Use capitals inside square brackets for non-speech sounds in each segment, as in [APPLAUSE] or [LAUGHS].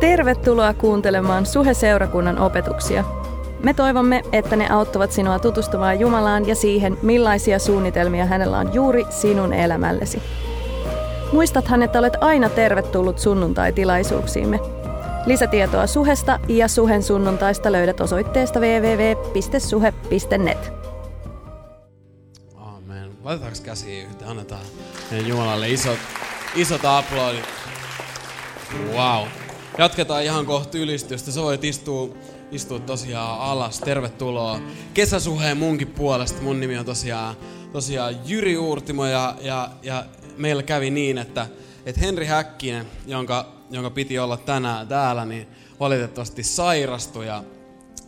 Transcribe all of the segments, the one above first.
Tervetuloa kuuntelemaan Suhe-seurakunnan opetuksia. Me toivomme, että ne auttavat sinua tutustumaan Jumalaan ja siihen, millaisia suunnitelmia hänellä on juuri sinun elämällesi. Muistathan, että olet aina tervetullut sunnuntai-tilaisuuksiimme. Lisätietoa Suhesta ja Suhen sunnuntaista löydät osoitteesta www.suhe.net. Aamen. Laitetaanko käsiä yhteen? Annetaan Jumalalle isot, isot aplodit. Wow. Jatketaan ihan kohta ylistystä. Sä voit istua, istua tosiaan alas. Tervetuloa kesäsuheen munkin puolesta. Mun nimi on tosiaan, tosiaan Jyri Uurtimo ja, ja, ja meillä kävi niin, että, että Henri Häkkinen, jonka, jonka piti olla tänään täällä, niin valitettavasti sairastui ja,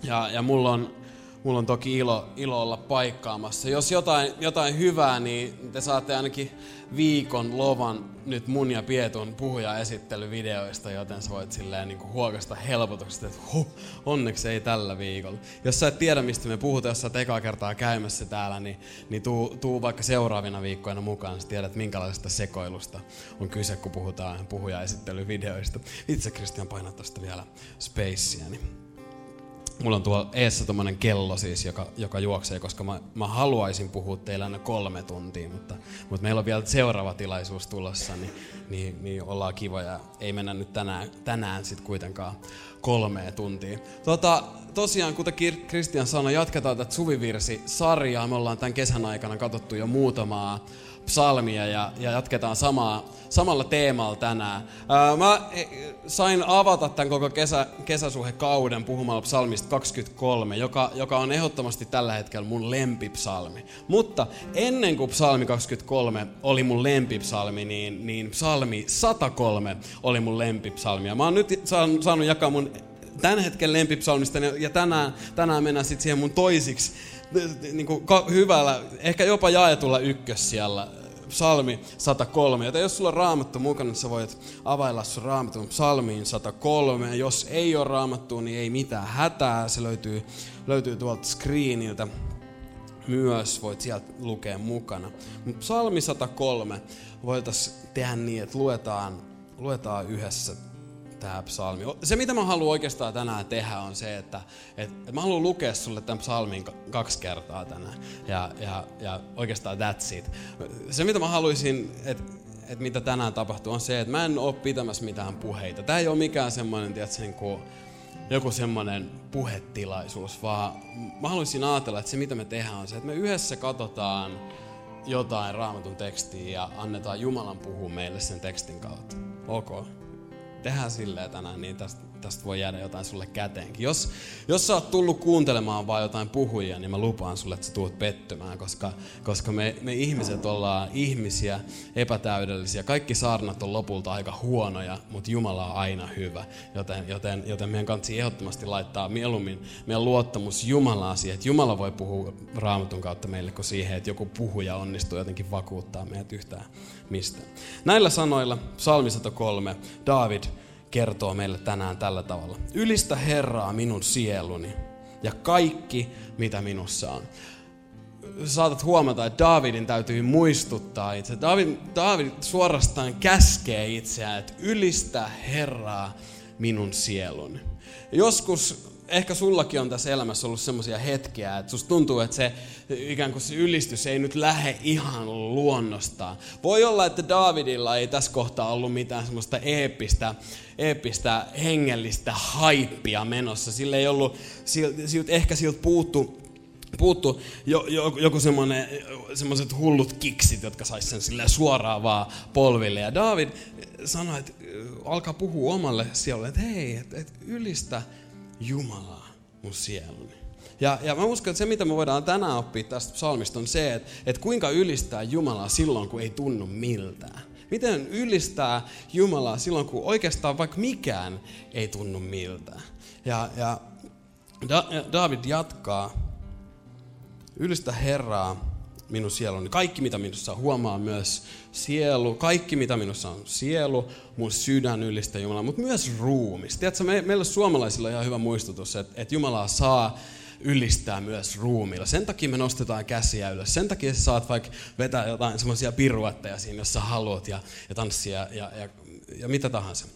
ja, ja mulla on mulla on toki ilo, ilo olla paikkaamassa. Jos jotain, jotain hyvää, niin te saatte ainakin viikon lovan nyt mun ja Pietun puhuja-esittelyvideoista, joten sä voit silleen niin huokasta helpotuksesta, että huh, onneksi ei tällä viikolla. Jos sä et tiedä, mistä me puhutaan, jos sä oot ekaa kertaa käymässä täällä, niin, niin tuu, tuu vaikka seuraavina viikkoina mukaan, sä tiedät, minkälaisesta sekoilusta on kyse, kun puhutaan puhuja-esittelyvideoista. Itse Kristian painaa tästä vielä spacea, niin Mulla on tuolla eessä tommonen kello siis, joka, joka juoksee, koska mä, mä haluaisin puhua teille aina kolme tuntia, mutta, mutta meillä on vielä seuraava tilaisuus tulossa, niin, niin, niin ollaan kivoja. Ei mennä nyt tänään, tänään sit kuitenkaan kolmea tuntia. Tota, tosiaan, kuten Kristian sanoi, jatketaan tätä suvivirsi-sarjaa. Me ollaan tämän kesän aikana katsottu jo muutamaa psalmia ja, ja jatketaan samaa, samalla teemalla tänään. Ää, mä e, sain avata tämän koko kesä, kesäsuhekauden puhumalla psalmista 23, joka, joka on ehdottomasti tällä hetkellä mun lempipsalmi. Mutta ennen kuin psalmi 23 oli mun lempipsalmi, niin, niin psalmi 103 oli mun lempipsalmi. Ja mä oon nyt saanut jakaa mun tämän hetken lempipsalmista ja tänään, tänään mennään sitten siihen mun toisiksi niin kuin hyvällä, ehkä jopa jaetulla ykkös siellä psalmi 103. Joten jos sulla on raamattu mukana, niin sä voit availla sun raamatun psalmiin 103. Jos ei ole raamattu, niin ei mitään hätää. Se löytyy, löytyy tuolta screeniltä myös. Voit sieltä lukea mukana. Mutta psalmi 103 voitaisiin tehdä niin, että luetaan, luetaan yhdessä tämä psalmi. Se, mitä mä haluan oikeastaan tänään tehdä, on se, että, että, mä haluan lukea sulle tämän psalmin kaksi kertaa tänään. Ja, ja, ja oikeastaan that's it. Se, mitä mä haluaisin, että, että mitä tänään tapahtuu, on se, että mä en ole pitämässä mitään puheita. Tämä ei ole mikään semmoinen, tiedätkö, niin kuin joku semmoinen puhetilaisuus, vaan mä haluaisin ajatella, että se mitä me tehdään on se, että me yhdessä katsotaan jotain raamatun tekstiä ja annetaan Jumalan puhua meille sen tekstin kautta. Ok tehdään silleen tänään, niin tästä, tästä voi jäädä jotain sulle käteenkin. Jos, jos sä oot tullut kuuntelemaan vaan jotain puhujia, niin mä lupaan sulle, että sä tuut pettymään, koska, koska me, me ihmiset ollaan ihmisiä, epätäydellisiä. Kaikki saarnat on lopulta aika huonoja, mutta Jumala on aina hyvä. Joten, joten, joten meidän kansi ehdottomasti laittaa mieluummin meidän luottamus Jumalaa siihen, että Jumala voi puhua raamatun kautta meille, kuin siihen, että joku puhuja onnistuu jotenkin vakuuttaa meidät yhtään mistään. Näillä sanoilla, psalmi 103, David kertoo meille tänään tällä tavalla. Ylistä Herraa minun sieluni ja kaikki, mitä minussa on. Saatat huomata, että Davidin täytyy muistuttaa itse. David, David suorastaan käskee itseään, että ylistä Herraa minun sieluni. Joskus ehkä sullakin on tässä elämässä ollut semmoisia hetkiä, että susta tuntuu, että se ikään kuin se ylistys ei nyt lähde ihan luonnostaan. Voi olla, että Davidilla ei tässä kohtaa ollut mitään semmoista eeppistä, eeppistä hengellistä haippia menossa. Sillä ei ollut, siltä, ehkä siltä puuttu puuttu jo, jo, joku semmoinen, semmoiset hullut kiksit, jotka sais sen sille suoraan vaan polville. Ja David sanoi, että alkaa puhua omalle sielulle, että hei, että, että ylistä Jumalaa mun sieluni. Ja, ja mä uskon, että se mitä me voidaan tänään oppia tästä psalmista on se, että, että kuinka ylistää Jumalaa silloin, kun ei tunnu miltään. Miten ylistää Jumalaa silloin, kun oikeastaan vaikka mikään ei tunnu miltään. Ja, ja da, David jatkaa, ylistä Herraa minun sieluni. Kaikki, mitä minussa huomaa myös sielu, kaikki, mitä minussa on sielu, mun sydän ylistä Jumalaa, mutta myös ruumis. Tiedätkö, me, meillä suomalaisilla on ihan hyvä muistutus, että, että Jumalaa saa ylistää myös ruumiilla. Sen takia me nostetaan käsiä ylös. Sen takia sä saat vaikka vetää jotain semmoisia piruetteja siinä, jos sä haluat, ja, ja tanssia ja, ja, ja mitä tahansa.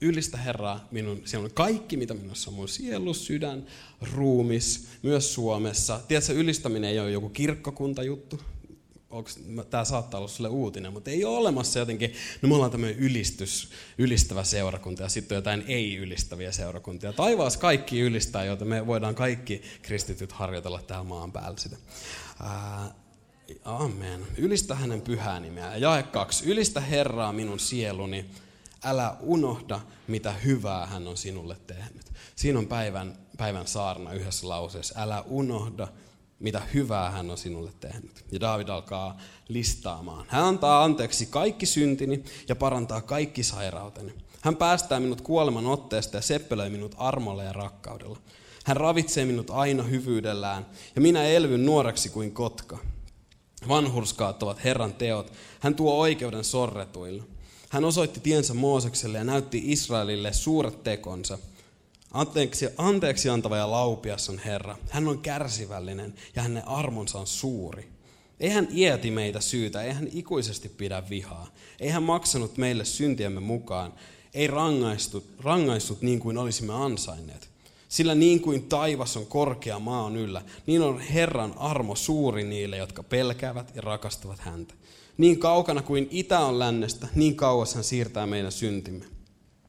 Ylistä Herraa minun, siellä on kaikki, mitä minussa on, mun sielu, sydän, ruumis, myös Suomessa. Tiedätkö, ylistäminen ei ole joku kirkkokuntajuttu, tämä saattaa olla sulle uutinen, mutta ei ole olemassa jotenkin, no me ollaan tämmöinen ylistys, ylistävä seurakunta ja sitten jotain ei-ylistäviä seurakuntia. Taivaassa kaikki ylistää, joten me voidaan kaikki kristityt harjoitella täällä maan päällä sitä. Ää, amen. Ylistä hänen pyhää nimeä. Jae kaksi. Ylistä Herraa minun sieluni. Älä unohda, mitä hyvää hän on sinulle tehnyt. Siinä on päivän, päivän saarna yhdessä lauseessa. Älä unohda, mitä hyvää hän on sinulle tehnyt. Ja David alkaa listaamaan. Hän antaa anteeksi kaikki syntini ja parantaa kaikki sairauteni. Hän päästää minut kuoleman otteesta ja seppelöi minut armolla ja rakkaudella. Hän ravitsee minut aina hyvyydellään ja minä elvyn nuoreksi kuin kotka. Vanhurskaat ovat Herran teot. Hän tuo oikeuden sorretuille. Hän osoitti tiensä Moosekselle ja näytti Israelille suuret tekonsa – Anteeksi, anteeksi antava ja laupias on Herra. Hän on kärsivällinen ja hänen armonsa on suuri. Ei hän ieti meitä syytä, ei hän ikuisesti pidä vihaa. Ei hän maksanut meille syntiemme mukaan, ei rangaistut, rangaistut niin kuin olisimme ansainneet. Sillä niin kuin taivas on korkea maa on yllä, niin on Herran armo suuri niille, jotka pelkäävät ja rakastavat häntä. Niin kaukana kuin itä on lännestä, niin kauas hän siirtää meidän syntimme.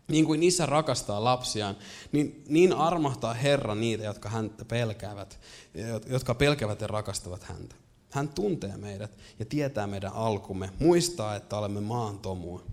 Niin kuin isä rakastaa lapsiaan, niin, niin armahtaa Herra niitä, jotka häntä pelkäävät, jotka pelkäävät ja rakastavat häntä. Hän tuntee meidät ja tietää meidän alkumme, muistaa, että olemme maan tomua.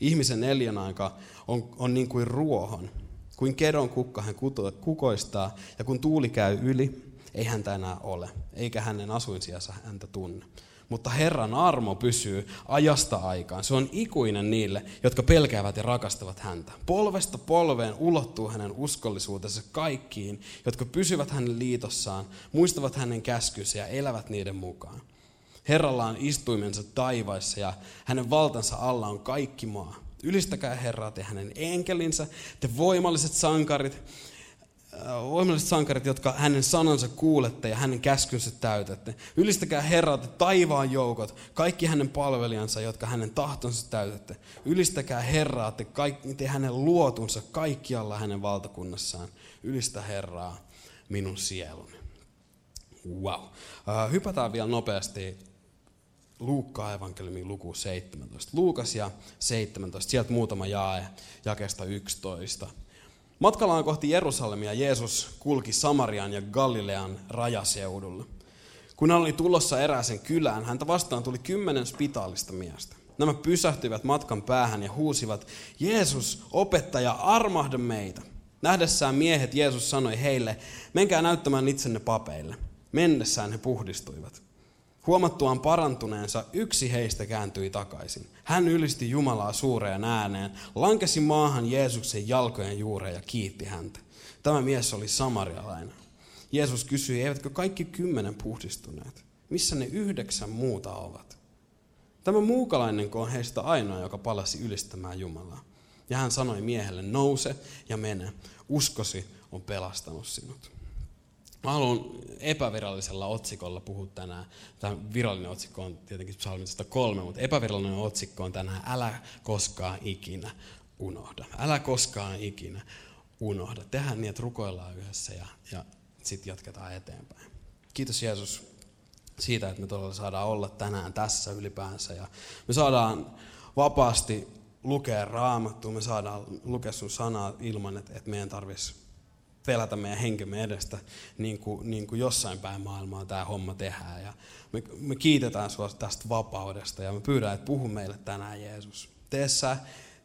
Ihmisen elinaika on, on niin kuin ruohon, kuin kedon kukka hän kukoistaa, ja kun tuuli käy yli, ei häntä enää ole, eikä hänen asuinsijansa häntä tunne. Mutta Herran armo pysyy ajasta aikaan. Se on ikuinen niille, jotka pelkäävät ja rakastavat häntä. Polvesta polveen ulottuu hänen uskollisuutensa kaikkiin, jotka pysyvät hänen liitossaan, muistavat hänen käskynsä ja elävät niiden mukaan. Herralla on istuimensa taivaissa ja hänen valtansa alla on kaikki maa. Ylistäkää Herraa te hänen enkelinsä, te voimalliset sankarit, voimalliset sankarit, jotka hänen sanansa kuulette ja hänen käskynsä täytätte. Ylistäkää Herraa te taivaan joukot, kaikki hänen palvelijansa, jotka hänen tahtonsa täytätte. Ylistäkää Herraa te, kaikki, te hänen luotunsa kaikkialla hänen valtakunnassaan. Ylistä Herraa minun sieluni. Wow. Uh, hypätään vielä nopeasti Luukkaan evankeliumin luku 17. Luukas ja 17, sieltä muutama jae, jakesta 11. Matkallaan kohti Jerusalemia Jeesus kulki Samarian ja Galilean rajaseudulla. Kun hän oli tulossa erääsen kylään, häntä vastaan tuli kymmenen spitaalista miestä. Nämä pysähtyivät matkan päähän ja huusivat, Jeesus, opettaja, armahda meitä. Nähdessään miehet Jeesus sanoi heille, menkää näyttämään itsenne papeille. Mennessään he puhdistuivat. Huomattuaan parantuneensa, yksi heistä kääntyi takaisin. Hän ylisti Jumalaa suureen ääneen, lankesi maahan Jeesuksen jalkojen juureen ja kiitti häntä. Tämä mies oli samarialainen. Jeesus kysyi, eivätkö kaikki kymmenen puhdistuneet? Missä ne yhdeksän muuta ovat? Tämä muukalainen on heistä ainoa, joka palasi ylistämään Jumalaa. Ja hän sanoi miehelle, nouse ja mene, uskosi on pelastanut sinut. Mä haluan epävirallisella otsikolla puhua tänään. Tämä virallinen otsikko on tietenkin psalmista kolme, mutta epävirallinen otsikko on tänään Älä koskaan ikinä unohda. Älä koskaan ikinä unohda. Tehdään niin, että rukoillaan yhdessä ja, ja sitten jatketaan eteenpäin. Kiitos Jeesus siitä, että me todella saadaan olla tänään tässä ylipäänsä. Ja me saadaan vapaasti lukea raamattua, me saadaan lukea sun sanaa ilman, että, että meidän tarvitsisi pelätä meidän henkemme edestä, niin kuin, niin kuin jossain päin maailmaa tämä homma tehdään. Ja me, me kiitetään sinua tästä vapaudesta ja me pyydän, että puhu meille tänään Jeesus. Tee sä,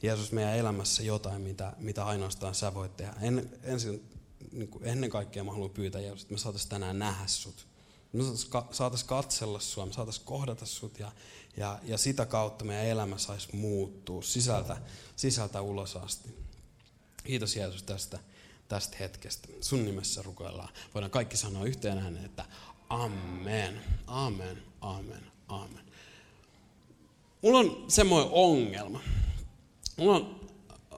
Jeesus, meidän elämässä jotain, mitä, mitä ainoastaan sä voit tehdä. En, ensin, niin kuin ennen kaikkea mä haluan pyytää Jeesus, että me saataisiin tänään nähdä sut. Me saataisiin katsella sua, me saataisiin kohdata sut ja, ja, ja sitä kautta meidän elämä saisi muuttua sisältä, sisältä ulos asti. Kiitos Jeesus tästä tästä hetkestä. Sun nimessä rukoillaan. Voidaan kaikki sanoa yhteen ääneen, että amen, amen, amen, amen. Mulla on semmoinen ongelma. Mulla on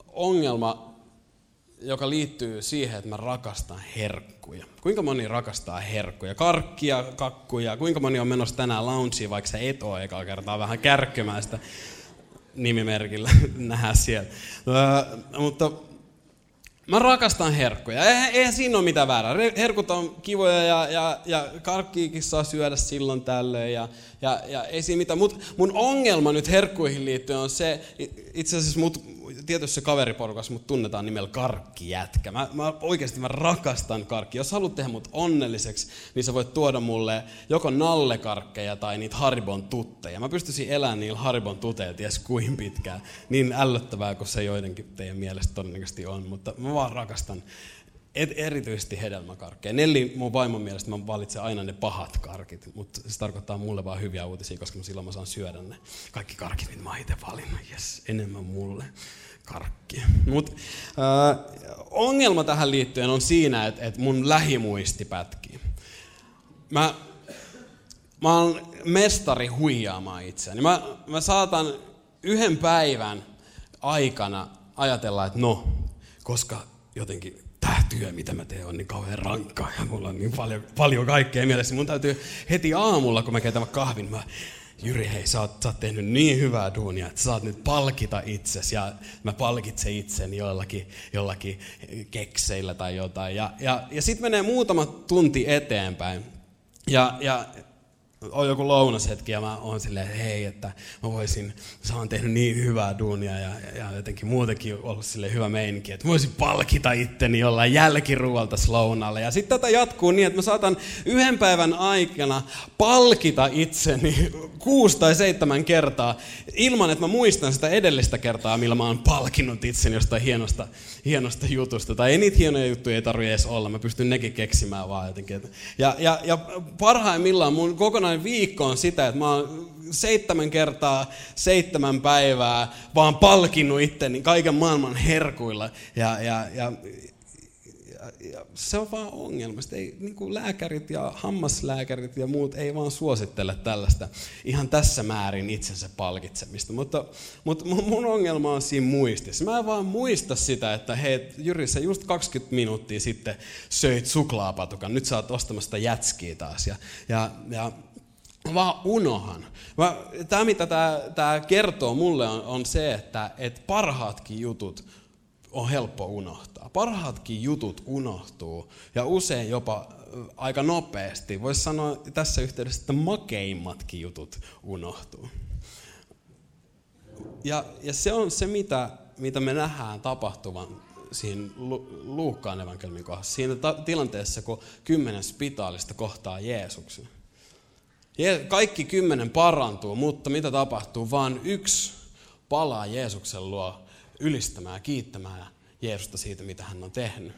ongelma, joka liittyy siihen, että mä rakastan herkkuja. Kuinka moni rakastaa herkkuja? Karkkia, kakkuja. Kuinka moni on menossa tänään loungeen, vaikka sä et ole ekaa kertaa vähän kärkkymään sitä nimimerkillä [LAUGHS] nähdä siellä. Öö, mutta Mä rakastan herkkuja. Eihän siinä ole mitään väärää. Herkut on kivoja ja, ja, ja karkkiikin saa syödä silloin tällöin. Ja, ja, ja ei siinä mitään. Mut mun ongelma nyt herkkuihin liittyen on se, itse asiassa mut, tietyssä kaveriporukassa mut tunnetaan nimellä karkkijätkä. Mä, mä oikeasti mä rakastan karkkia. Jos haluat tehdä mut onnelliseksi, niin sä voit tuoda mulle joko nallekarkkeja tai niitä Haribon tutteja. Mä pystyisin elämään niillä Haribon tuteilla ties kuin pitkään. Niin ällöttävää kuin se joidenkin teidän mielestä todennäköisesti on. Mutta mä vaan rakastan et, erityisesti hedelmäkarkkeja. Nelli mun vaimon mielestä mä valitsen aina ne pahat karkit, mutta se tarkoittaa mulle vaan hyviä uutisia, koska silloin mä saan syödä ne kaikki karkit, mitä mä oon itse valinnut. Yes, enemmän mulle karkki. Mut, äh, ongelma tähän liittyen on siinä, että, että mun lähimuisti pätkii. Mä, mä oon mestari huijaamaan itseäni. Mä, mä saatan yhden päivän aikana ajatella, että no, koska jotenkin työ, mitä mä teen, on niin kauhean rankkaa ja mulla on niin paljon, paljon kaikkea mielessä. Mun täytyy heti aamulla, kun mä keitän kahvin, mä Jyri, hei, sä oot, sä oot tehnyt niin hyvää duunia, että saat nyt palkita itsesi ja mä palkitsen itseni jollakin, jollakin kekseillä tai jotain. Ja, ja, ja sitten menee muutama tunti eteenpäin. Ja, ja on joku lounashetki ja mä oon silleen, että hei, että mä voisin, mä oon tehnyt niin hyvää duunia ja, ja jotenkin muutenkin ollut sille hyvä meininki, että voisin palkita itteni jollain jälkiruualta lounalle. Ja sitten tätä jatkuu niin, että mä saatan yhden päivän aikana palkita itseni kuusi tai seitsemän kertaa ilman, että mä muistan sitä edellistä kertaa, millä mä oon palkinnut itseni jostain hienosta, hienosta jutusta. Tai ei niitä hienoja juttuja ei tarvitse edes olla, mä pystyn nekin keksimään vaan jotenkin. Ja, ja, ja parhaimmillaan mun kokonaan ensimmäinen viikko on sitä, että mä oon seitsemän kertaa seitsemän päivää vaan palkinnut itteni kaiken maailman herkuilla. Ja, ja, ja, ja, ja se on vaan ongelma. Ei, niin kuin lääkärit ja hammaslääkärit ja muut ei vaan suosittele tällaista ihan tässä määrin itsensä palkitsemista. Mutta, mutta mun ongelma on siinä muistissa. Mä en vaan muista sitä, että hei Jyri, sä just 20 minuuttia sitten söit suklaapatukan. Nyt sä oot ostamassa jätskiä taas. Ja, ja, ja vaan unohan. Tämä, mitä tämä, tämä kertoo mulle, on, on se, että, että parhaatkin jutut on helppo unohtaa. Parhaatkin jutut unohtuu ja usein jopa aika nopeasti. Voisi sanoa tässä yhteydessä, että makeimmatkin jutut unohtuu. Ja, ja se on se, mitä, mitä me nähdään tapahtuvan siinä Luukkaan evankeliumin kohdassa. Siinä tilanteessa, kun kymmenen spitaalista kohtaa Jeesuksen. Kaikki kymmenen parantuu, mutta mitä tapahtuu? Vaan yksi palaa Jeesuksen luo ylistämään ja kiittämään Jeesusta siitä, mitä hän on tehnyt.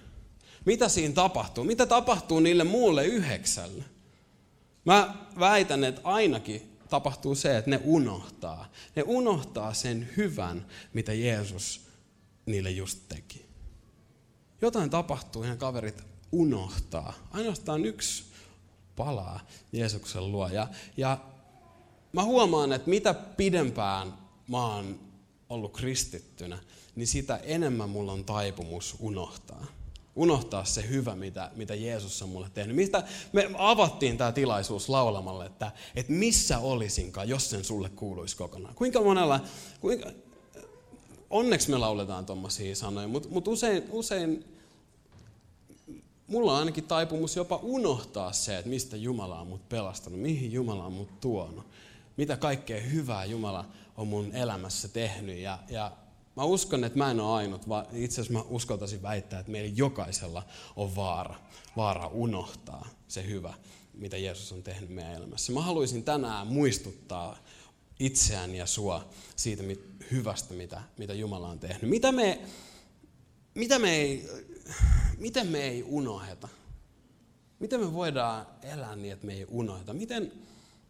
Mitä siinä tapahtuu? Mitä tapahtuu niille muulle yhdeksälle? Mä väitän, että ainakin tapahtuu se, että ne unohtaa. Ne unohtaa sen hyvän, mitä Jeesus niille just teki. Jotain tapahtuu ja kaverit unohtaa. Ainoastaan yksi palaa Jeesuksen luo. Ja, ja mä huomaan, että mitä pidempään mä oon ollut kristittynä, niin sitä enemmän mulla on taipumus unohtaa. Unohtaa se hyvä, mitä, mitä Jeesus on mulle tehnyt. Mistä me avattiin tämä tilaisuus laulamalle, että, että missä olisinkaan, jos sen sulle kuuluisi kokonaan. Kuinka monella, kuinka, onneksi me lauletaan tuommoisia sanoja, mutta, mutta usein, usein mulla on ainakin taipumus jopa unohtaa se, että mistä Jumala on mut pelastanut, mihin Jumala on mut tuonut, mitä kaikkea hyvää Jumala on mun elämässä tehnyt. Ja, ja mä uskon, että mä en ole ainut, vaan itse asiassa mä uskaltaisin väittää, että meillä jokaisella on vaara, vaara unohtaa se hyvä, mitä Jeesus on tehnyt meidän elämässä. Mä haluaisin tänään muistuttaa itseään ja sua siitä hyvästä, mitä, mitä Jumala on tehnyt. Mitä me, mitä me ei miten me ei unoheta? Miten me voidaan elää niin, että me ei unoheta? Miten,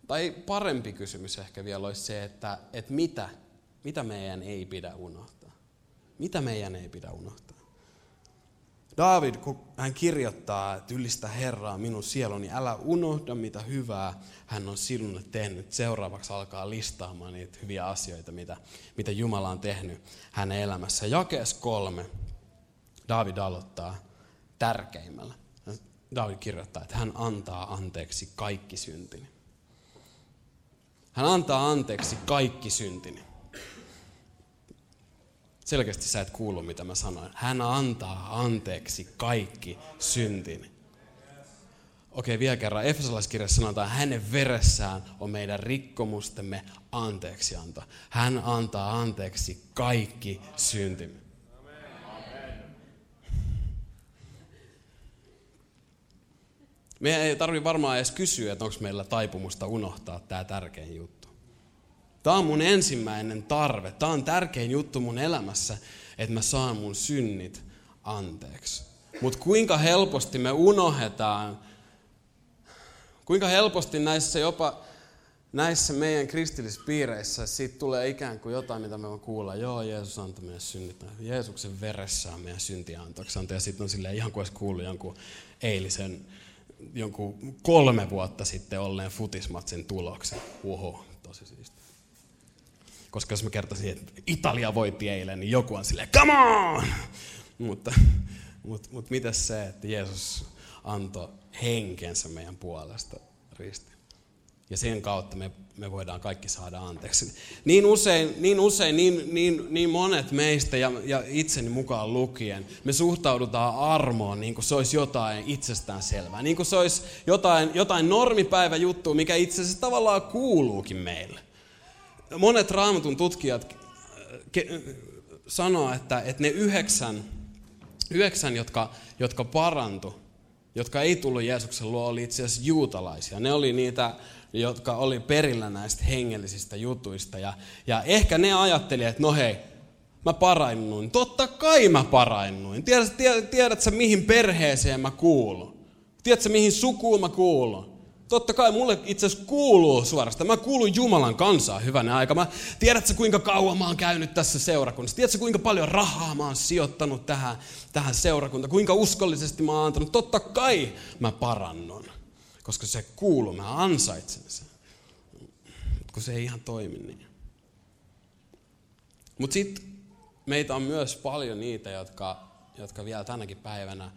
tai parempi kysymys ehkä vielä olisi se, että, että mitä, mitä meidän ei pidä unohtaa? Mitä meidän ei pidä unohtaa? David, kun hän kirjoittaa, että ylistä Herraa minun sieluni, älä unohda mitä hyvää hän on sinulle tehnyt. Seuraavaksi alkaa listaamaan niitä hyviä asioita, mitä, mitä Jumala on tehnyt hänen elämässä. Jakees kolme, David aloittaa tärkeimmällä. David kirjoittaa, että hän antaa anteeksi kaikki syntini. Hän antaa anteeksi kaikki syntini. Selkeästi sä et kuulu, mitä mä sanoin. Hän antaa anteeksi kaikki syntini. Okei, vielä kerran. Efesolaiskirjassa sanotaan, että hänen veressään on meidän rikkomustemme anteeksianto. Hän antaa anteeksi kaikki syntimme. Meidän ei tarvitse varmaan edes kysyä, että onko meillä taipumusta unohtaa tämä tärkein juttu. Tämä on mun ensimmäinen tarve. Tämä on tärkein juttu mun elämässä, että mä saan mun synnit anteeksi. Mutta kuinka helposti me unohdetaan, kuinka helposti näissä jopa näissä meidän kristillispiireissä siitä tulee ikään kuin jotain, mitä me kuulla. Joo, Jeesus antoi meidän synnit. Jeesuksen veressä on meidän syntiantoksanta. Ja sitten on silleen ihan kuin olisi kuullut jonkun eilisen jonkun kolme vuotta sitten olleen futismatsin tuloksen. Uhu, tosi siisti. Koska jos mä kertoisin, että Italia voitti eilen, niin joku on silleen, come on! Mutta, mutta, mutta mitä se, että Jeesus antoi henkensä meidän puolesta risti. Ja sen kautta me, me voidaan kaikki saada anteeksi. Niin usein, niin, usein, niin, niin, niin monet meistä ja, ja itseni mukaan lukien, me suhtaudutaan armoon niin kuin se olisi jotain itsestään selvää. Niin kuin se olisi jotain, jotain normipäivä juttu, mikä itse asiassa tavallaan kuuluukin meille. Monet raamatun tutkijat äh, ke, sanoo, että, että ne yhdeksän, yhdeksän jotka, jotka parantu, jotka ei tullut Jeesuksen luo, oli itse asiassa juutalaisia. Ne oli niitä jotka oli perillä näistä hengellisistä jutuista. Ja, ja ehkä ne ajatteli, että no hei, mä parannuin. Totta kai mä parannuin. Tiedät, tiedät, tiedät sä, mihin perheeseen mä kuulun? Tiedätkö, mihin sukuun mä kuulun? Totta kai mulle itse asiassa kuuluu suorastaan. Mä kuulun Jumalan kansaan hyvänä aika. Mä, tiedätkö kuinka kauan mä oon käynyt tässä seurakunnassa? Tiedätkö kuinka paljon rahaa mä oon sijoittanut tähän, tähän seurakuntaan? Kuinka uskollisesti mä oon antanut? Totta kai mä parannun koska se kuuluu, mä ansaitsen sen. Mutta kun se ei ihan toimi niin. Mutta sitten meitä on myös paljon niitä, jotka, jotka vielä tänäkin päivänä,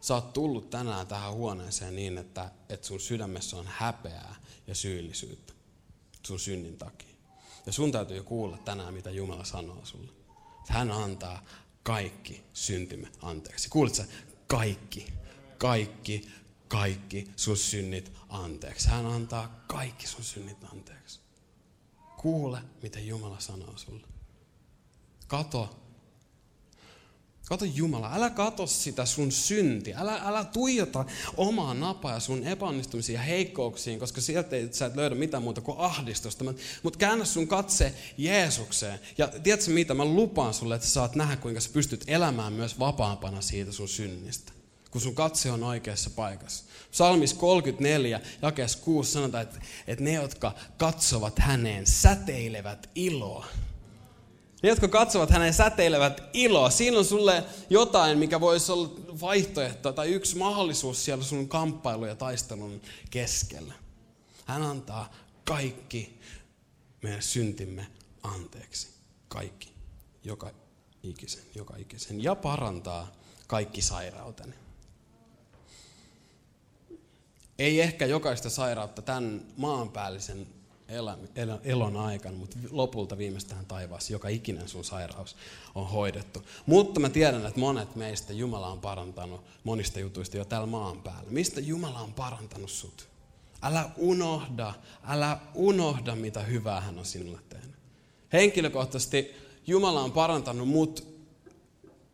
sä oot tullut tänään tähän huoneeseen niin, että, että sun sydämessä on häpeää ja syyllisyyttä sun synnin takia. Ja sun täytyy kuulla tänään, mitä Jumala sanoo sulle. Hän antaa kaikki syntimme anteeksi. Kuulitko Kaikki. Kaikki kaikki sun synnit anteeksi. Hän antaa kaikki sun synnit anteeksi. Kuule, mitä Jumala sanoo sulle. Kato. Kato Jumala, älä kato sitä sun syntiä. Älä, älä tuijota omaa napaa ja sun epäonnistumisia ja heikkouksiin, koska sieltä ei, sä et löydä mitään muuta kuin ahdistusta. Mutta käännä sun katse Jeesukseen. Ja tiedätkö mitä, mä lupaan sulle, että sä saat nähdä, kuinka sä pystyt elämään myös vapaampana siitä sun synnistä kun sun katse on oikeassa paikassa. Psalmis 34, jakeessa 6 sanotaan, että, että ne, jotka katsovat häneen, säteilevät iloa. Ne, jotka katsovat häneen, säteilevät iloa. Siinä on sulle jotain, mikä voisi olla vaihtoehto tai yksi mahdollisuus siellä sun kamppailu ja taistelun keskellä. Hän antaa kaikki meidän syntimme anteeksi. Kaikki. Joka ikisen, joka ikisen. Ja parantaa kaikki sairauteni ei ehkä jokaista sairautta tämän maanpäällisen elon aikana, mutta lopulta viimeistään taivaassa joka ikinen sun sairaus on hoidettu. Mutta mä tiedän, että monet meistä Jumala on parantanut monista jutuista jo täällä maan päällä. Mistä Jumala on parantanut sut? Älä unohda, älä unohda, mitä hyvää hän on sinulle tehnyt. Henkilökohtaisesti Jumala on parantanut mut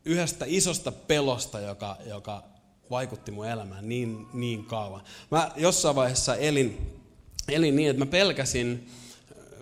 yhdestä isosta pelosta, joka, joka vaikutti mun elämään niin, niin kauan. Mä jossain vaiheessa elin, elin niin, että mä pelkäsin,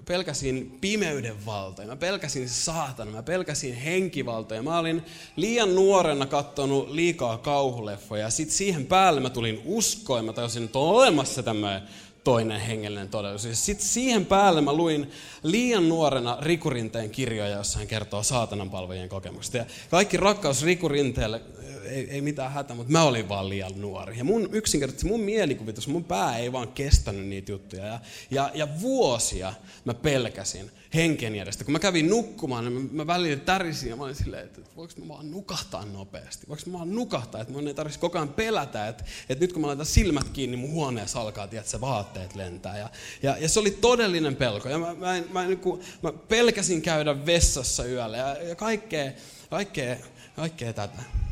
pelkäsin pimeyden valtoja, mä pelkäsin saatana, mä pelkäsin henkivaltoja. Mä olin liian nuorena kattonut liikaa kauhuleffoja ja sitten siihen päälle mä tulin uskoon ja mä tajusin, että on olemassa tämmöinen toinen hengellinen todellisuus. Sitten siihen päälle mä luin liian nuorena Rikurinteen kirjoja, jossa hän kertoo saatanan palvojien kokemuksista. Ja kaikki rakkaus Rikurinteelle ei, ei mitään hätä, mutta mä olin vaan liian nuori. Ja mun yksinkertaisesti mun mielikuvitus, mun pää ei vaan kestänyt niitä juttuja. Ja, ja, ja vuosia mä pelkäsin henken edestä. Kun mä kävin nukkumaan, niin mä välillä tärisin ja mä olin silleen, että voiko mä vaan nukahtaa nopeasti? Voiko mä vaan nukahtaa, että mun ei tarvitsisi koko ajan pelätä, että, että nyt kun mä laitan silmät kiinni, mun huoneessa alkaa, tiedätkö, vaatteet vaatteet lentää. Ja, ja, ja se oli todellinen pelko. Ja mä, mä, mä, niin kuin, mä pelkäsin käydä vessassa yöllä ja, ja kaikkea, kaikkea, kaikkea tätä.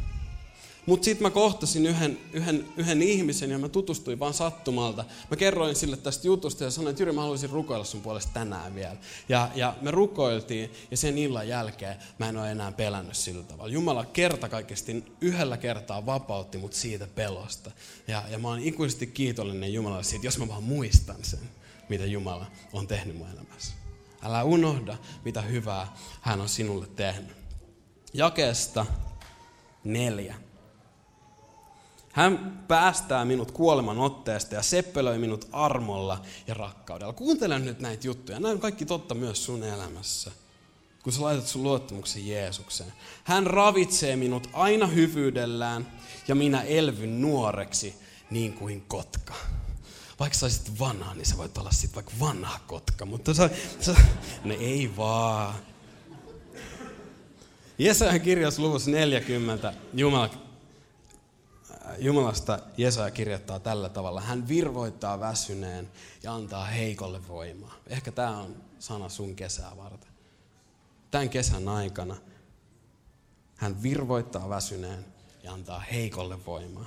Mutta sitten mä kohtasin yhden, yhden, yhden ihmisen ja mä tutustuin vaan sattumalta. Mä kerroin sille tästä jutusta ja sanoin, että Jyri mä haluaisin rukoilla sun puolesta tänään vielä. Ja, ja me rukoiltiin ja sen illan jälkeen mä en ole enää pelännyt sillä tavalla. Jumala kertakaikkisesti yhdellä kertaa vapautti mut siitä pelosta. Ja, ja mä oon ikuisesti kiitollinen Jumalalle siitä, jos mä vaan muistan sen, mitä Jumala on tehnyt mun elämässä. Älä unohda, mitä hyvää hän on sinulle tehnyt. Jakeesta neljä. Hän päästää minut kuoleman otteesta ja seppelöi minut armolla ja rakkaudella. Kuuntele nyt näitä juttuja. Nämä on kaikki totta myös sun elämässä, kun sä laitat sun luottamuksen Jeesukseen. Hän ravitsee minut aina hyvyydellään ja minä elvyn nuoreksi niin kuin kotka. Vaikka sä olisit vanha, niin sä voit olla sitten vaikka vanha kotka, mutta sä, sä, ne ei vaan. Jesajan kirjas luvussa 40 Jumala Jumalasta Jesaja kirjoittaa tällä tavalla. Hän virvoittaa väsyneen ja antaa heikolle voimaa. Ehkä tämä on sana sun kesää varten. Tämän kesän aikana hän virvoittaa väsyneen ja antaa heikolle voimaa.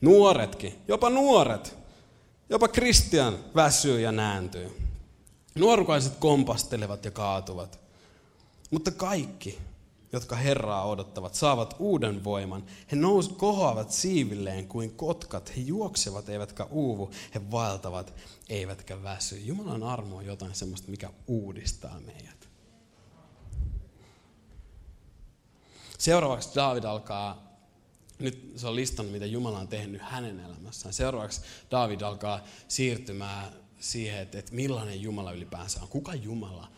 Nuoretkin, jopa nuoret, jopa Kristian väsyy ja nääntyy. Nuorukaiset kompastelevat ja kaatuvat. Mutta kaikki jotka Herraa odottavat, saavat uuden voiman. He nous, kohoavat siivilleen kuin kotkat. He juoksevat eivätkä uuvu. He vaeltavat eivätkä väsy. Jumalan armo on jotain sellaista, mikä uudistaa meidät. Seuraavaksi David alkaa, nyt se on listannut, mitä Jumala on tehnyt hänen elämässään. Seuraavaksi David alkaa siirtymään siihen, että, että millainen Jumala ylipäänsä on. Kuka Jumala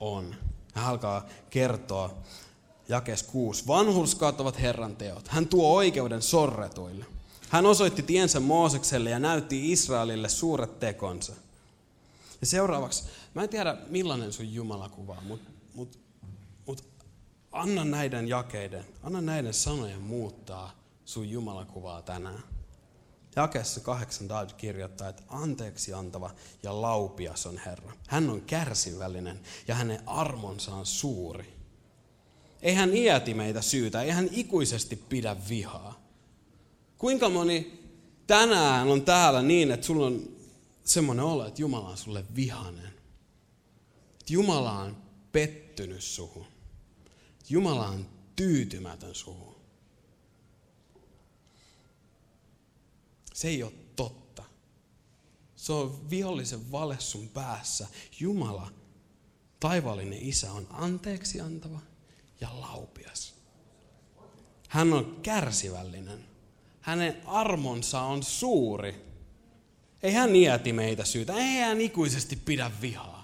on? Hän alkaa kertoa jakes 6. Vanhurskaat ovat Herran teot. Hän tuo oikeuden sorretuille. Hän osoitti tiensä Moosekselle ja näytti Israelille suuret tekonsa. Ja seuraavaksi, mä en tiedä millainen sun Jumala kuvaa, mutta mut, mut anna näiden jakeiden, anna näiden sanojen muuttaa sun Jumalakuvaa tänään. Jakeessa kahdeksan David kirjoittaa, että anteeksi antava ja laupias on Herra. Hän on kärsivällinen ja hänen armonsa on suuri. Ei hän iäti meitä syytä, ei hän ikuisesti pidä vihaa. Kuinka moni tänään on täällä niin, että sulla on semmoinen olo, että Jumala on sulle vihanen. Jumala on pettynyt suhun. Jumala on tyytymätön suhun. Se ei ole totta. Se on vihollisen vale sun päässä. Jumala, taivaallinen isä, on anteeksi antava ja laupias. Hän on kärsivällinen. Hänen armonsa on suuri. Ei hän nieti meitä syytä. Ei hän ikuisesti pidä vihaa.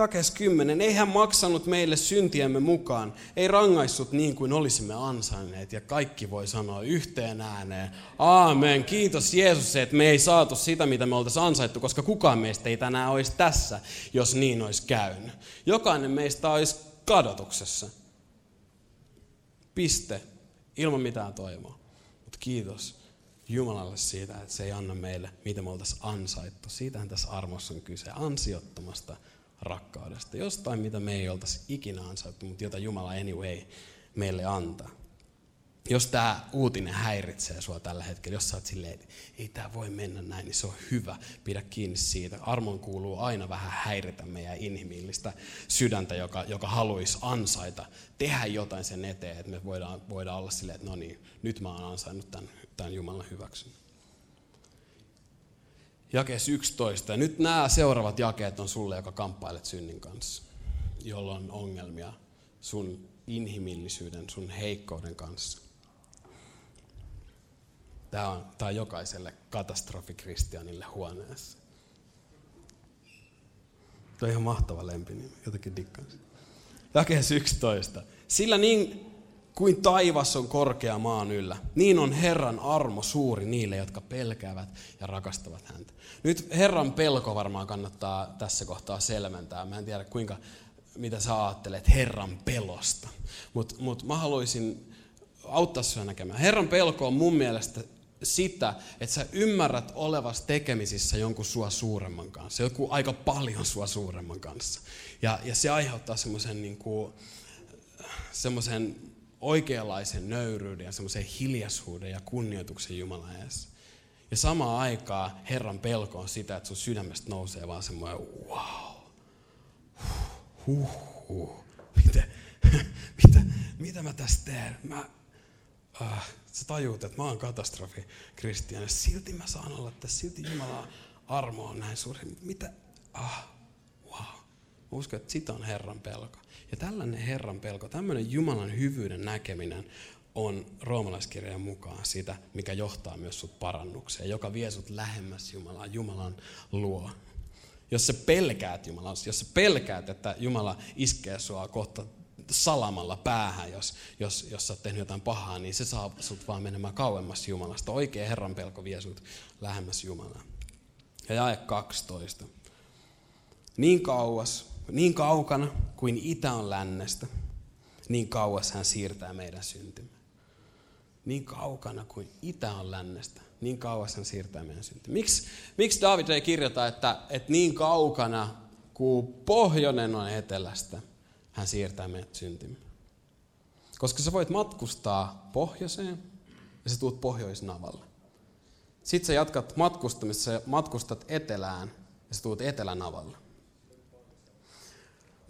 Jakes 10. Ei hän maksanut meille syntiemme mukaan, ei rangaissut niin kuin olisimme ansainneet. Ja kaikki voi sanoa yhteen ääneen, aamen, kiitos Jeesus, että me ei saatu sitä, mitä me oltaisiin ansaittu, koska kukaan meistä ei tänään olisi tässä, jos niin olisi käynyt. Jokainen meistä olisi kadotuksessa. Piste. Ilman mitään toivoa. Mutta kiitos Jumalalle siitä, että se ei anna meille, mitä me oltaisiin ansaittu. Siitähän tässä armossa on kyse, ansiottomasta rakkaudesta. Jostain, mitä me ei oltaisi ikinä ansaittu, mutta jota Jumala anyway meille antaa. Jos tämä uutinen häiritsee sua tällä hetkellä, jos sä oot silleen, että ei tämä voi mennä näin, niin se on hyvä, pidä kiinni siitä. Armon kuuluu aina vähän häiritä meidän inhimillistä sydäntä, joka, joka haluaisi ansaita, tehdä jotain sen eteen, että me voidaan, voidaan olla silleen, että no niin, nyt mä oon ansainnut tämän, tämän Jumalan hyväksyn jakees 11. Ja nyt nämä seuraavat jakeet on sulle, joka kamppailet synnin kanssa, jolla on ongelmia sun inhimillisyyden, sun heikkouden kanssa. Tämä on, tämä on jokaiselle katastrofikristianille huoneessa. Tuo on ihan mahtava lempinimi, jotenkin dikkaan. Jakees 11. Sillä niin kuin taivas on korkea maan yllä, niin on Herran armo suuri niille, jotka pelkäävät ja rakastavat häntä. Nyt Herran pelko varmaan kannattaa tässä kohtaa selventää. Mä en tiedä kuinka, mitä sä ajattelet Herran pelosta, mutta mut mä haluaisin auttaa sinua näkemään. Herran pelko on mun mielestä sitä, että sä ymmärrät olevas tekemisissä jonkun sua suuremman kanssa, joku aika paljon sua suuremman kanssa. Ja, ja se aiheuttaa semmoisen niin semmoisen oikeanlaisen nöyryyden ja semmoisen hiljaisuuden ja kunnioituksen Jumalan edessä. Ja samaan aikaan Herran pelko on sitä, että sun sydämestä nousee vaan semmoinen wow. Huh, huh. Mitä, [LAUGHS] mitä, mitä mä tässä teen? Mä, äh, sä tajuut, että mä oon katastrofi kristian. Silti mä saan olla tässä, silti Jumala armo on näin suuri. Mitä? Ah, wow. Mä uskon, että sitä on Herran pelko. Ja tällainen Herran pelko, tämmöinen Jumalan hyvyyden näkeminen on roomalaiskirjan mukaan sitä, mikä johtaa myös sut parannukseen, joka vie sut lähemmäs Jumalaa, Jumalan luo. Jos sä pelkäät Jumalaa, jos sä pelkäät, että Jumala iskee sua kohta salamalla päähän, jos, jos, jos sä oot tehnyt jotain pahaa, niin se saa sut vaan menemään kauemmas Jumalasta. Oikea Herran pelko vie sut lähemmäs Jumalaa. Ja jae 12. Niin kauas, niin kaukana kuin itä on lännestä, niin kauas hän siirtää meidän syntimme. Niin kaukana kuin itä on lännestä, niin kauas hän siirtää meidän syntimme. Miksi, miksi David ei kirjoita, että, että niin kaukana kuin pohjoinen on etelästä, hän siirtää meidät syntimme? Koska sä voit matkustaa pohjoiseen ja sä tuut pohjoisnavalle. Sitten sä jatkat matkustamista, sä matkustat etelään ja sä tuut etelänavalle.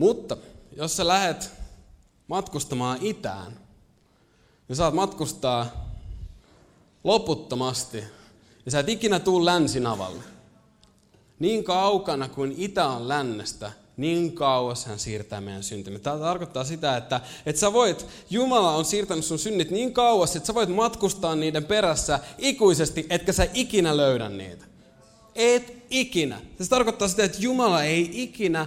Mutta jos sä lähet matkustamaan itään, niin saat matkustaa loputtomasti ja sä et ikinä tuu länsinavalle. Niin kaukana kuin itä on lännestä, niin kauas hän siirtää meidän syntimme. Tämä tarkoittaa sitä, että, että sä voit, Jumala on siirtänyt sun synnit niin kauas, että sä voit matkustaa niiden perässä ikuisesti, etkä sä ikinä löydä niitä. Et ikinä. Se tarkoittaa sitä, että Jumala ei ikinä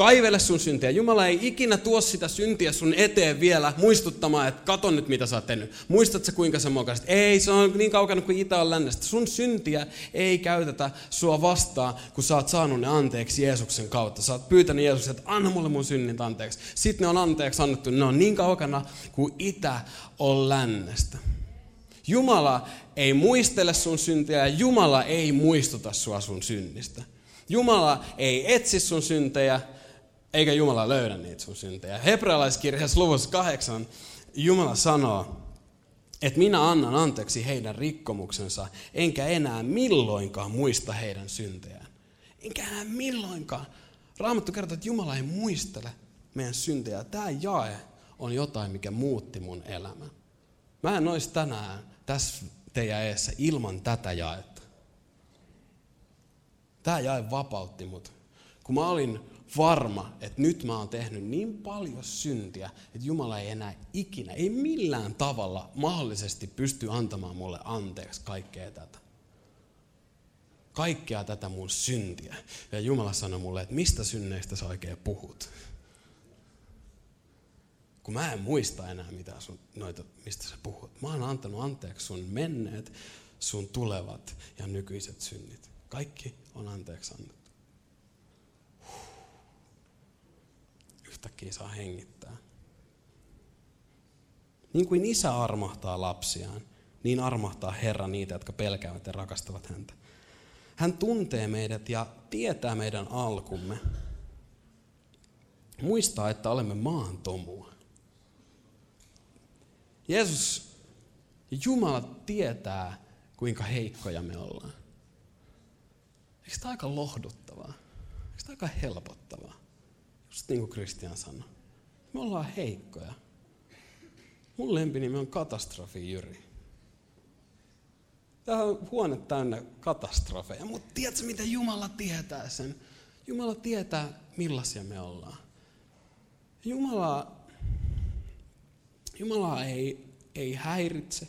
kaivele sun syntiä. Jumala ei ikinä tuo sitä syntiä sun eteen vielä muistuttamaan, että kato nyt mitä sä oot tehnyt. Muistat sä kuinka sä mokasit? Ei, se on niin kaukana kuin itä on lännestä. Sun syntiä ei käytetä sua vastaan, kun sä oot saanut ne anteeksi Jeesuksen kautta. Sä oot pyytänyt Jeesuksen, että anna mulle mun synnit anteeksi. Sitten ne on anteeksi annettu. Ne on niin kaukana kuin itä on lännestä. Jumala ei muistele sun syntiä ja Jumala ei muistuta sua sun synnistä. Jumala ei etsi sun syntejä, eikä Jumala löydä niitä sun syntejä. Hebrealaiskirjassa luvussa kahdeksan Jumala sanoo, että minä annan anteeksi heidän rikkomuksensa, enkä enää milloinkaan muista heidän syntejään. Enkä enää milloinkaan. Raamattu kertoo, että Jumala ei muistele meidän syntejä. Tämä jae on jotain, mikä muutti mun elämän. Mä en olisi tänään tässä teidän eessä ilman tätä jaetta. Tämä jae vapautti mut. Kun mä olin varma, että nyt mä oon tehnyt niin paljon syntiä, että Jumala ei enää ikinä, ei millään tavalla mahdollisesti pysty antamaan mulle anteeksi kaikkea tätä. Kaikkea tätä mun syntiä. Ja Jumala sanoi mulle, että mistä synneistä sä oikein puhut. Kun mä en muista enää, mitä sun, noita, mistä sä puhut. Mä oon antanut anteeksi sun menneet, sun tulevat ja nykyiset synnit. Kaikki on anteeksi annettu. Yhtäkkiä saa hengittää. Niin kuin isä armahtaa lapsiaan, niin armahtaa Herra niitä, jotka pelkäävät ja rakastavat häntä. Hän tuntee meidät ja tietää meidän alkumme. Muistaa, että olemme maan tomua. Jeesus Jumala tietää, kuinka heikkoja me ollaan. Eikö tämä aika lohduttavaa? Eikö tämä aika helpottavaa? Just niin kuin Christian sanoi. Me ollaan heikkoja. Mun lempinimi on Katastrofi Jyri. Tämä on huone täynnä katastrofeja, mutta tiedätkö mitä Jumala tietää sen? Jumala tietää millaisia me ollaan. Jumala, Jumala ei, ei häiritse,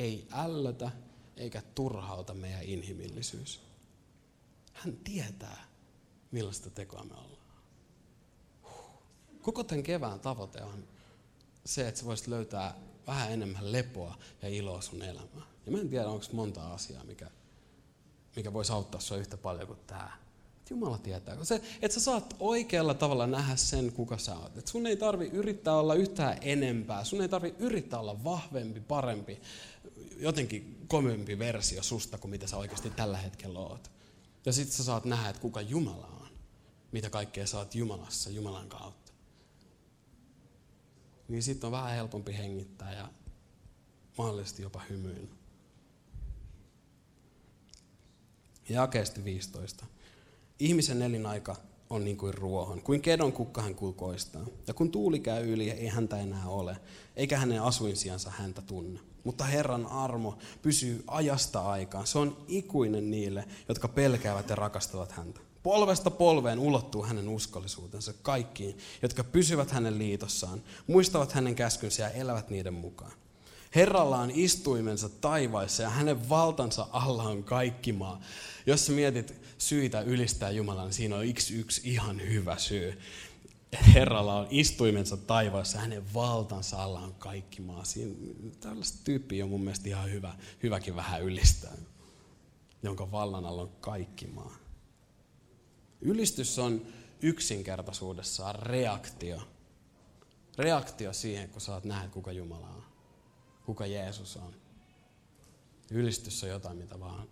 ei ällötä eikä turhauta meidän inhimillisyys. Hän tietää, millaista tekoa me ollaan. Koko tämän kevään tavoite on se, että sä voisit löytää vähän enemmän lepoa ja iloa sun elämään. Ja mä en tiedä, onko monta asiaa, mikä, mikä voisi auttaa sua yhtä paljon kuin tämä. Jumala tietää. Se, että sä saat oikealla tavalla nähdä sen, kuka sä oot. Et sun ei tarvi yrittää olla yhtään enempää. Sun ei tarvi yrittää olla vahvempi, parempi. jotenkin kovempi versio susta kuin mitä sä oikeasti tällä hetkellä oot. Ja sitten sä saat nähdä, että kuka Jumala on. Mitä kaikkea oot Jumalassa, Jumalan kautta. Niin sitten on vähän helpompi hengittää ja mahdollisesti jopa hymyillä. Jakeesti 15. Ihmisen elinaika on niin kuin ruohon, kuin kedon kukka hän kulkoistaa. Ja kun tuuli käy yli, ei häntä enää ole, eikä hänen asuinsiansa häntä tunne. Mutta Herran armo pysyy ajasta aikaan. Se on ikuinen niille, jotka pelkäävät ja rakastavat häntä. Polvesta polveen ulottuu hänen uskollisuutensa kaikkiin, jotka pysyvät hänen liitossaan, muistavat hänen käskynsä ja elävät niiden mukaan. Herralla on istuimensa taivaissa ja hänen valtansa alla on kaikki maa. Jos mietit syitä ylistää Jumalaa, niin siinä on yksi, yksi ihan hyvä syy. Herralla on istuimensa taivaassa, hänen valtansa alla on kaikki maa. Siinä, tällaista tyyppiä on mun mielestä ihan hyvä, hyväkin vähän ylistää, jonka vallan alla on kaikki maa. Ylistys on yksinkertaisuudessaan reaktio. Reaktio siihen, kun saat nähdä, kuka Jumala on. Kuka Jeesus on. Ylistys on jotain, mitä vaan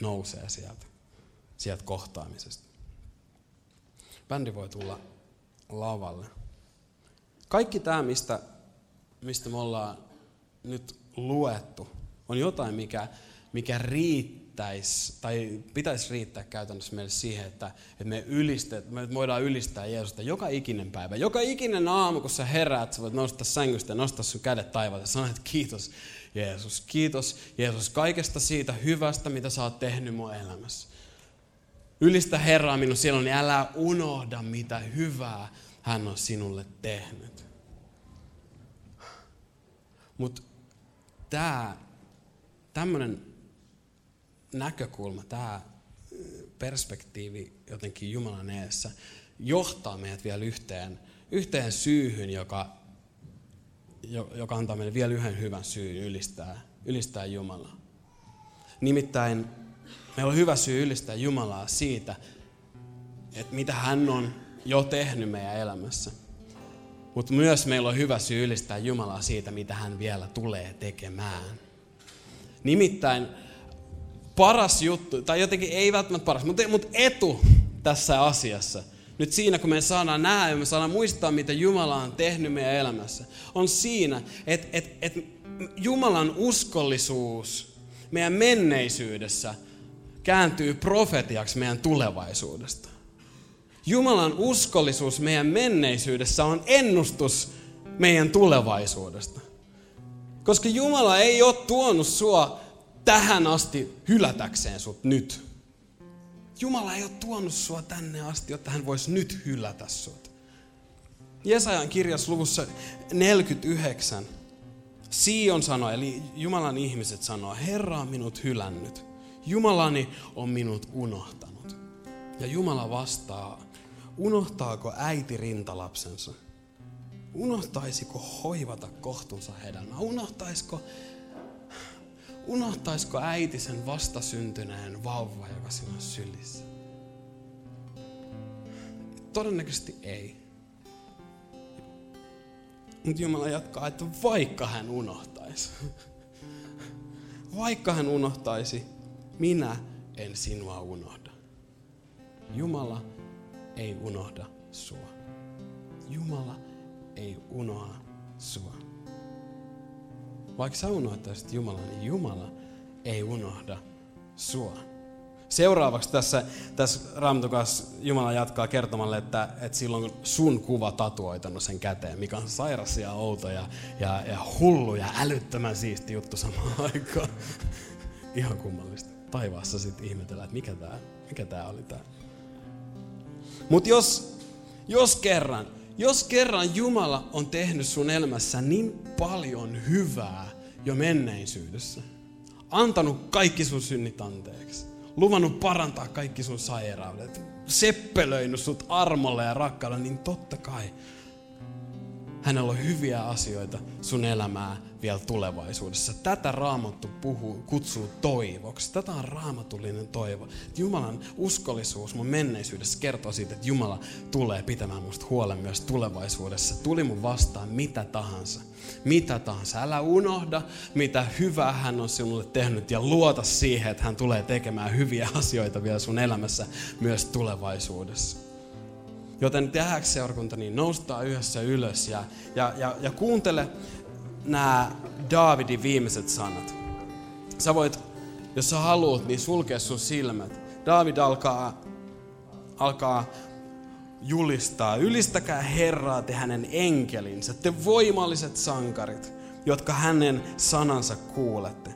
nousee sieltä, sieltä kohtaamisesta. Bändi voi tulla lavalle. Kaikki tämä, mistä, mistä me ollaan nyt luettu, on jotain, mikä, mikä riittäisi, tai pitäisi riittää käytännössä meille siihen, että, että me, ylistä, me voidaan ylistää Jeesusta joka ikinen päivä. Joka ikinen aamu, kun sä heräät, sä voit nostaa sängystä ja nostaa sun kädet taivaalle ja sanoa, että kiitos Jeesus. Kiitos Jeesus kaikesta siitä hyvästä, mitä sä oot tehnyt mun elämässä. Ylistä Herraa minun silloin, niin älä unohda, mitä hyvää hän on sinulle tehnyt. Mutta tämä, tämmöinen näkökulma, tämä perspektiivi jotenkin Jumalan eessä johtaa meidät vielä yhteen, yhteen syyhyn, joka joka antaa meille vielä yhden hyvän syyn ylistää, ylistää Jumalaa. Nimittäin meillä on hyvä syy ylistää Jumalaa siitä, että mitä hän on jo tehnyt meidän elämässä. Mutta myös meillä on hyvä syy ylistää Jumalaa siitä, mitä hän vielä tulee tekemään. Nimittäin paras juttu, tai jotenkin ei välttämättä paras, mutta, mutta etu tässä asiassa nyt siinä, kun me saadaan nähdä ja me saadaan muistaa, mitä Jumala on tehnyt meidän elämässä, on siinä, että et, et Jumalan uskollisuus meidän menneisyydessä kääntyy profetiaksi meidän tulevaisuudesta. Jumalan uskollisuus meidän menneisyydessä on ennustus meidän tulevaisuudesta. Koska Jumala ei ole tuonut sua tähän asti hylätäkseen sut nyt. Jumala ei ole tuonut sua tänne asti, jotta hän voisi nyt hylätä sut. Jesajan kirjas luvussa 49. Sion sanoi, eli Jumalan ihmiset sanoo, Herra on minut hylännyt. Jumalani on minut unohtanut. Ja Jumala vastaa, unohtaako äiti rintalapsensa? Unohtaisiko hoivata kohtunsa hedelmää? Unohtaisiko unohtaisiko äiti sen vastasyntyneen vauva, joka siinä on sylissä? Todennäköisesti ei. Mutta Jumala jatkaa, että vaikka hän unohtaisi, vaikka hän unohtaisi, minä en sinua unohda. Jumala ei unohda sua. Jumala ei unohda sua. Vaikka sä unohtaisit Jumalan, niin Jumala ei unohda sua. Seuraavaksi tässä, tässä Raamatukas Jumala jatkaa kertomalle, että, että silloin sun kuva tatuoitanut sen käteen, mikä on sairas ja outo ja, ja, ja hullu ja älyttömän siisti juttu samaan aikaan. [LAUGHS] Ihan kummallista. Taivaassa sitten ihmetellään, että mikä tämä mikä tää oli tämä. Mutta jos, jos kerran jos kerran Jumala on tehnyt sun elämässä niin paljon hyvää jo menneisyydessä, antanut kaikki sun synnit anteeksi, luvannut parantaa kaikki sun sairaudet, seppelöinyt sut armolla ja rakkaudella, niin totta kai hänellä on hyviä asioita sun elämää vielä tulevaisuudessa. Tätä Raamattu puhuu, kutsuu toivoksi. Tätä on raamatullinen toivo. Jumalan uskollisuus mun menneisyydessä kertoo siitä, että Jumala tulee pitämään musta huolen myös tulevaisuudessa. Tuli mun vastaan mitä tahansa. Mitä tahansa. Älä unohda, mitä hyvää hän on sinulle tehnyt ja luota siihen, että hän tulee tekemään hyviä asioita vielä sun elämässä myös tulevaisuudessa. Joten tehdäänkö seurakunta, niin noustaa yhdessä ylös ja, ja, ja, ja kuuntele nämä Daavidin viimeiset sanat. Sä voit, jos sä haluat, niin sulkea sun silmät. David alkaa, alkaa julistaa. Ylistäkää Herraa te hänen enkelinsä, te voimalliset sankarit, jotka hänen sanansa kuulette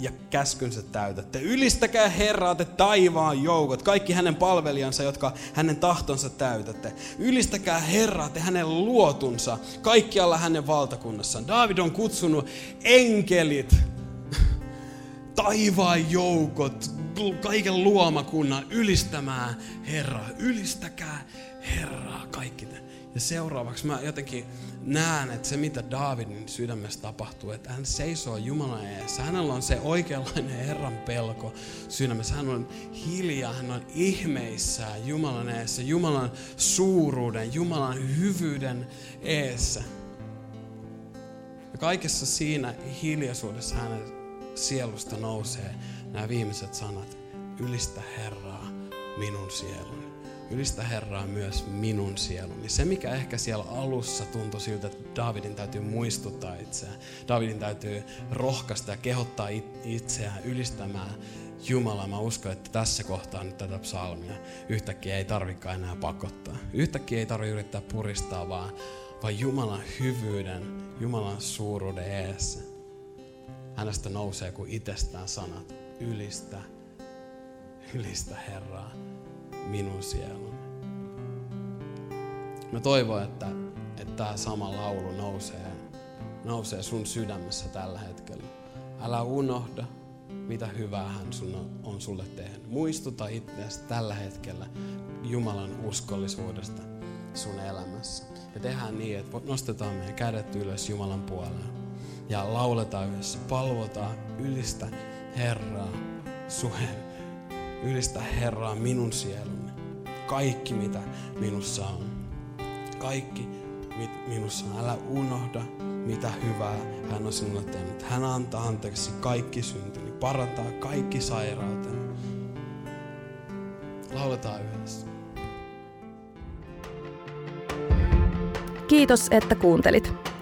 ja käskynsä täytätte. Ylistäkää Herraa te taivaan joukot, kaikki hänen palvelijansa, jotka hänen tahtonsa täytätte. Ylistäkää Herraa te hänen luotunsa, kaikkialla hänen valtakunnassaan. David on kutsunut enkelit, [LAUGHS] taivaan joukot, kaiken luomakunnan ylistämään Herraa. Ylistäkää Herraa kaikki. Ja seuraavaksi mä jotenkin näen, että se mitä Daavidin sydämessä tapahtuu, että hän seisoo Jumalan edessä. Hänellä on se oikeanlainen Herran pelko sydämessä. Hän on hiljaa, hän on ihmeissään Jumalan edessä, Jumalan suuruuden, Jumalan hyvyyden edessä. Ja kaikessa siinä hiljaisuudessa hänen sielusta nousee nämä viimeiset sanat. Ylistä Herraa minun sieluni. Ylistä Herraa myös minun sieluni. Se, mikä ehkä siellä alussa tuntui siltä, että Davidin täytyy muistuttaa itseään. Davidin täytyy rohkaista ja kehottaa itseään ylistämään Jumalaa. Mä uskon, että tässä kohtaa nyt tätä psalmia yhtäkkiä ei tarvikaan enää pakottaa. Yhtäkkiä ei tarvitse yrittää puristaa, vaan, vaan Jumalan hyvyyden, Jumalan suuruuden eessä. Hänestä nousee kuin itsestään sanat. Ylistä, ylistä Herraa minun sieluni. Mä toivon, että, että tämä sama laulu nousee, nousee sun sydämessä tällä hetkellä. Älä unohda, mitä hyvää hän sun on, on sulle tehnyt. Muistuta itseäsi tällä hetkellä Jumalan uskollisuudesta sun elämässä. Ja tehdään niin, että nostetaan meidän kädet ylös Jumalan puolelle. Ja lauletaan yhdessä, palvotaan, ylistä Herraa, suen Ylistä Herraa minun sieluni. Kaikki mitä minussa on. Kaikki mit minussa on. Älä unohda, mitä hyvää hän on sinulle tehnyt. Hän antaa anteeksi kaikki syntini, parantaa kaikki sairauteni. Lauletaan yhdessä. Kiitos, että kuuntelit.